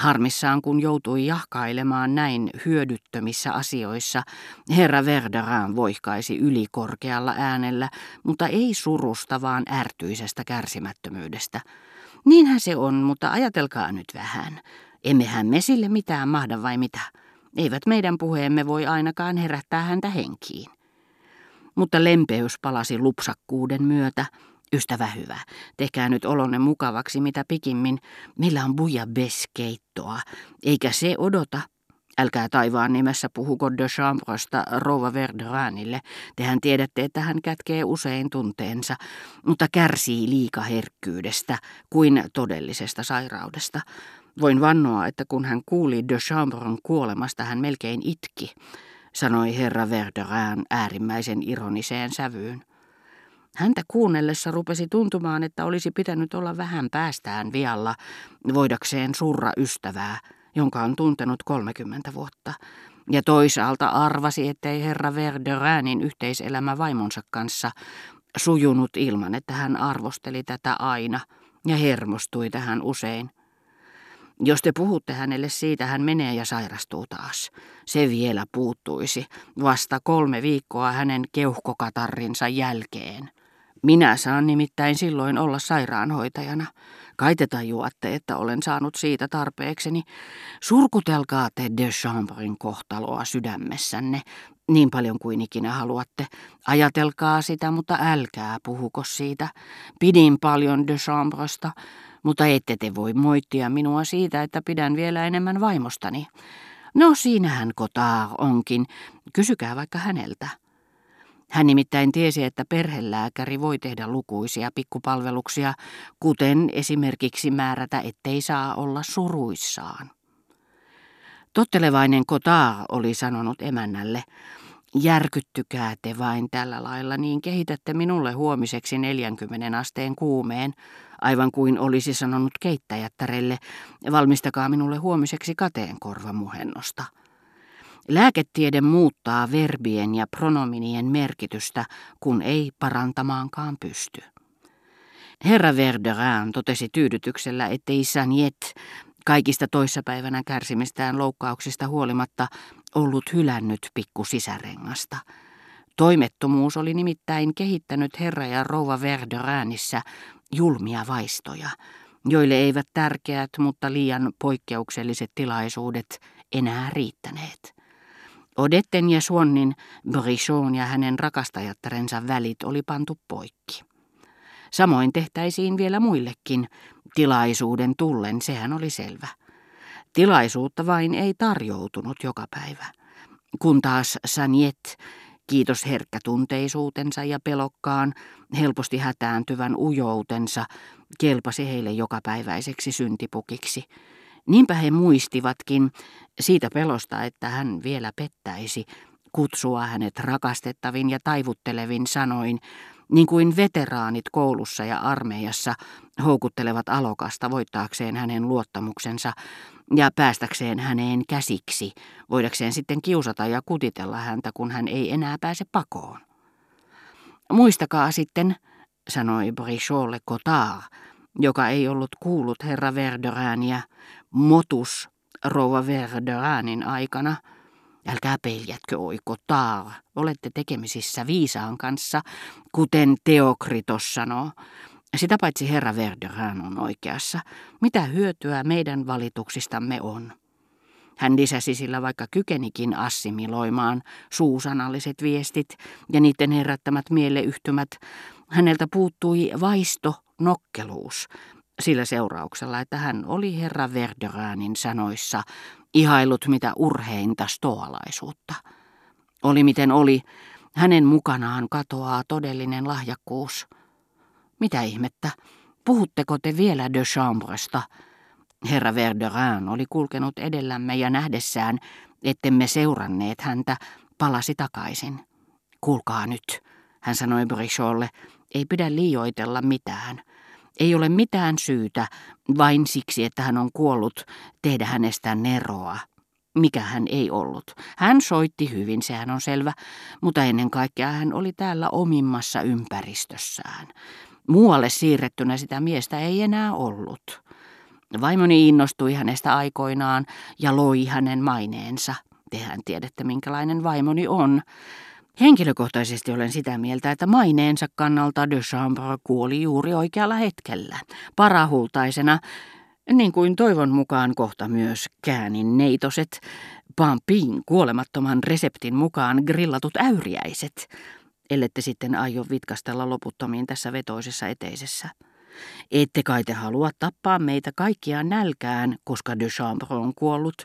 Harmissaan kun joutui jahkailemaan näin hyödyttömissä asioissa, herra Verderin voihkaisi ylikorkealla äänellä, mutta ei surusta, vaan ärtyisestä kärsimättömyydestä. Niinhän se on, mutta ajatelkaa nyt vähän. Emmehän me sille mitään mahda vai mitä? Eivät meidän puheemme voi ainakaan herättää häntä henkiin. Mutta lempeys palasi lupsakkuuden myötä. Ystävä hyvä, tehkää nyt olonne mukavaksi mitä pikimmin. Meillä on bouillabaisse-keittoa, eikä se odota. Älkää taivaan nimessä puhuko de chambresta rouva Verderanille. Tehän tiedätte, että hän kätkee usein tunteensa, mutta kärsii liikaherkkyydestä kuin todellisesta sairaudesta. Voin vannoa, että kun hän kuuli de Chambron kuolemasta, hän melkein itki, sanoi herra Verderin äärimmäisen ironiseen sävyyn. Häntä kuunnellessa rupesi tuntumaan, että olisi pitänyt olla vähän päästään vialla, voidakseen surra ystävää, jonka on tuntenut 30 vuotta. Ja toisaalta arvasi, ettei herra Verderinin yhteiselämä vaimonsa kanssa sujunut ilman, että hän arvosteli tätä aina ja hermostui tähän usein. Jos te puhutte hänelle siitä, hän menee ja sairastuu taas. Se vielä puuttuisi vasta kolme viikkoa hänen keuhkokatarrinsa jälkeen. Minä saan nimittäin silloin olla sairaanhoitajana. Kai te tajuatte, että olen saanut siitä tarpeekseni. Surkutelkaa te de Chambrin kohtaloa sydämessänne, niin paljon kuin ikinä haluatte. Ajatelkaa sitä, mutta älkää puhuko siitä. Pidin paljon de Chambresta, mutta ette te voi moittia minua siitä, että pidän vielä enemmän vaimostani. No siinähän kotaa onkin. Kysykää vaikka häneltä. Hän nimittäin tiesi, että perhelääkäri voi tehdä lukuisia pikkupalveluksia, kuten esimerkiksi määrätä, ettei saa olla suruissaan. Tottelevainen Kotaa oli sanonut emännälle, järkyttykää te vain tällä lailla, niin kehitätte minulle huomiseksi 40 asteen kuumeen, aivan kuin olisi sanonut keittäjättärelle, valmistakaa minulle huomiseksi kateenkorvamuhennosta. Lääketiede muuttaa verbien ja pronominien merkitystä, kun ei parantamaankaan pysty. Herra Verderin totesi tyydytyksellä, ettei Saniet kaikista toissapäivänä kärsimistään loukkauksista huolimatta ollut hylännyt pikku sisärengasta. Toimettomuus oli nimittäin kehittänyt herra ja rouva Verderinissa julmia vaistoja, joille eivät tärkeät, mutta liian poikkeukselliset tilaisuudet enää riittäneet. Odetten ja Suonnin, Brichon ja hänen rakastajattarensa välit oli pantu poikki. Samoin tehtäisiin vielä muillekin, tilaisuuden tullen, sehän oli selvä. Tilaisuutta vain ei tarjoutunut joka päivä. Kun taas Saniet, kiitos herkkätunteisuutensa ja pelokkaan, helposti hätääntyvän ujoutensa, kelpasi heille jokapäiväiseksi syntipukiksi – Niinpä he muistivatkin siitä pelosta, että hän vielä pettäisi, kutsua hänet rakastettavin ja taivuttelevin sanoin, niin kuin veteraanit koulussa ja armeijassa houkuttelevat alokasta voittaakseen hänen luottamuksensa ja päästäkseen häneen käsiksi, voidakseen sitten kiusata ja kutitella häntä, kun hän ei enää pääse pakoon. Muistakaa sitten, sanoi Bricholle Cotard, joka ei ollut kuullut herra Verderääniä, motus rouva Verderäänin aikana. Älkää peljätkö oiko taar, olette tekemisissä viisaan kanssa, kuten Teokritos sanoo. Sitä paitsi herra Verderään on oikeassa. Mitä hyötyä meidän valituksistamme on? Hän lisäsi sillä vaikka kykenikin assimiloimaan suusanalliset viestit ja niiden herättämät mieleyhtymät. Häneltä puuttui vaisto nokkeluus, sillä seurauksella, että hän oli herra Verderäänin sanoissa ihailut mitä urheinta stoalaisuutta. Oli miten oli, hänen mukanaan katoaa todellinen lahjakkuus. Mitä ihmettä, puhutteko te vielä de chambresta? Herra Verderin oli kulkenut edellämme ja nähdessään, ettemme seuranneet häntä, palasi takaisin. Kuulkaa nyt, hän sanoi Bricholle, ei pidä liioitella mitään. Ei ole mitään syytä, vain siksi, että hän on kuollut, tehdä hänestä neroa. Mikä hän ei ollut. Hän soitti hyvin, sehän on selvä, mutta ennen kaikkea hän oli täällä omimmassa ympäristössään. Muualle siirrettynä sitä miestä ei enää ollut. Vaimoni innostui hänestä aikoinaan ja loi hänen maineensa. Tehän tiedätte, minkälainen vaimoni on. Henkilökohtaisesti olen sitä mieltä, että maineensa kannalta de Chambre kuoli juuri oikealla hetkellä, parahultaisena, niin kuin toivon mukaan kohta myös käänin neitoset, Pampin kuolemattoman reseptin mukaan grillatut äyriäiset, ellette sitten aio vitkastella loputtomiin tässä vetoisessa eteisessä. Ette kai te halua tappaa meitä kaikkia nälkään, koska de Chambre on kuollut,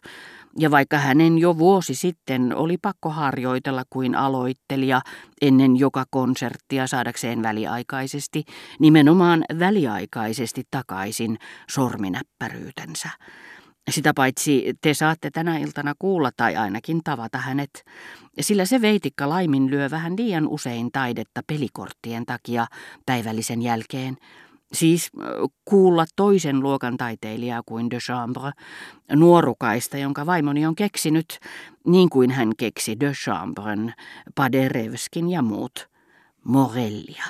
ja vaikka hänen jo vuosi sitten oli pakko harjoitella kuin aloittelija ennen joka konserttia saadakseen väliaikaisesti, nimenomaan väliaikaisesti takaisin sorminäppäryytensä. Sitä paitsi te saatte tänä iltana kuulla tai ainakin tavata hänet, sillä se veitikka laiminlyö vähän liian usein taidetta pelikorttien takia päivällisen jälkeen, Siis kuulla toisen luokan taiteilijaa kuin de Chambre, nuorukaista, jonka vaimoni on keksinyt, niin kuin hän keksi de Chambren, Paderewskin ja muut, Morellia.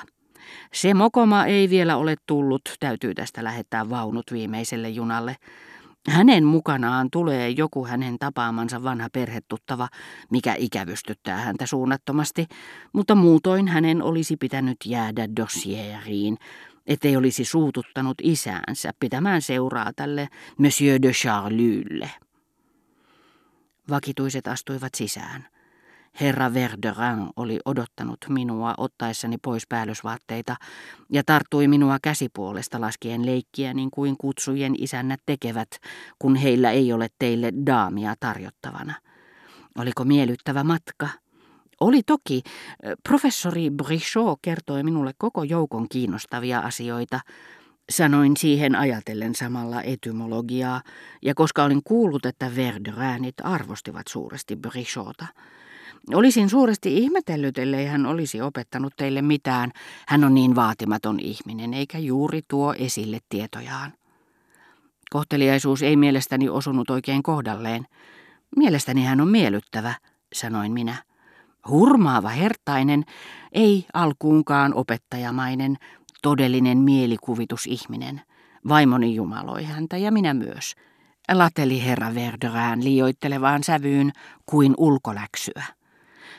Se mokoma ei vielä ole tullut, täytyy tästä lähettää vaunut viimeiselle junalle. Hänen mukanaan tulee joku hänen tapaamansa vanha perhetuttava, mikä ikävystyttää häntä suunnattomasti, mutta muutoin hänen olisi pitänyt jäädä dossieriin, ettei olisi suututtanut isäänsä pitämään seuraa tälle Monsieur de Charlylle. Vakituiset astuivat sisään. Herra Verderin oli odottanut minua ottaessani pois päällysvaatteita ja tarttui minua käsipuolesta laskien leikkiä niin kuin kutsujen isännät tekevät, kun heillä ei ole teille daamia tarjottavana. Oliko miellyttävä matka? Oli toki. Professori Brichot kertoi minulle koko joukon kiinnostavia asioita. Sanoin siihen ajatellen samalla etymologiaa, ja koska olin kuullut, että Verderäänit arvostivat suuresti Brichota. Olisin suuresti ihmetellyt, ellei hän olisi opettanut teille mitään. Hän on niin vaatimaton ihminen, eikä juuri tuo esille tietojaan. Kohteliaisuus ei mielestäni osunut oikein kohdalleen. Mielestäni hän on miellyttävä, sanoin minä. Hurmaava hertainen, ei alkuunkaan opettajamainen, todellinen mielikuvitusihminen. Vaimoni jumaloi häntä ja minä myös. Lateli herra Verderään liioittelevaan sävyyn kuin ulkoläksyä.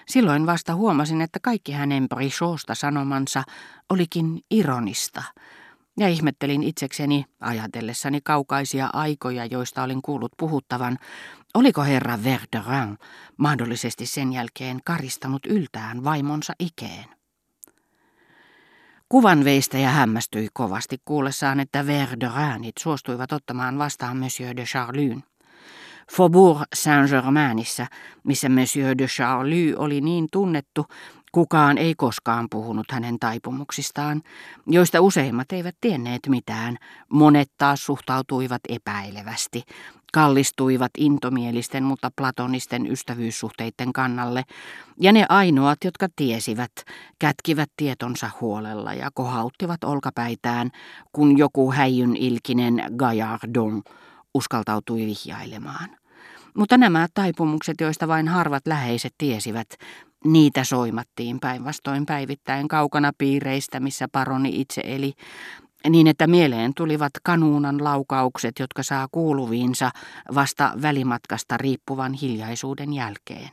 Silloin vasta huomasin, että kaikki hänen Brichoosta sanomansa olikin ironista – ja ihmettelin itsekseni, ajatellessani kaukaisia aikoja, joista olin kuullut puhuttavan, oliko herra Verderin mahdollisesti sen jälkeen karistanut yltään vaimonsa ikeen. Kuvanveistäjä hämmästyi kovasti kuullessaan, että Verderinit suostuivat ottamaan vastaan Monsieur de Charlyn. Faubourg Saint-Germainissa, missä Monsieur de Charlie oli niin tunnettu, kukaan ei koskaan puhunut hänen taipumuksistaan, joista useimmat eivät tienneet mitään, monet taas suhtautuivat epäilevästi, kallistuivat intomielisten mutta platonisten ystävyyssuhteiden kannalle, ja ne ainoat, jotka tiesivät, kätkivät tietonsa huolella ja kohauttivat olkapäitään, kun joku häijyn ilkinen Gaillardon uskaltautui vihjailemaan. Mutta nämä taipumukset, joista vain harvat läheiset tiesivät, niitä soimattiin päinvastoin päivittäin kaukana piireistä, missä paroni itse eli, niin että mieleen tulivat kanuunan laukaukset, jotka saa kuuluviinsa vasta välimatkasta riippuvan hiljaisuuden jälkeen.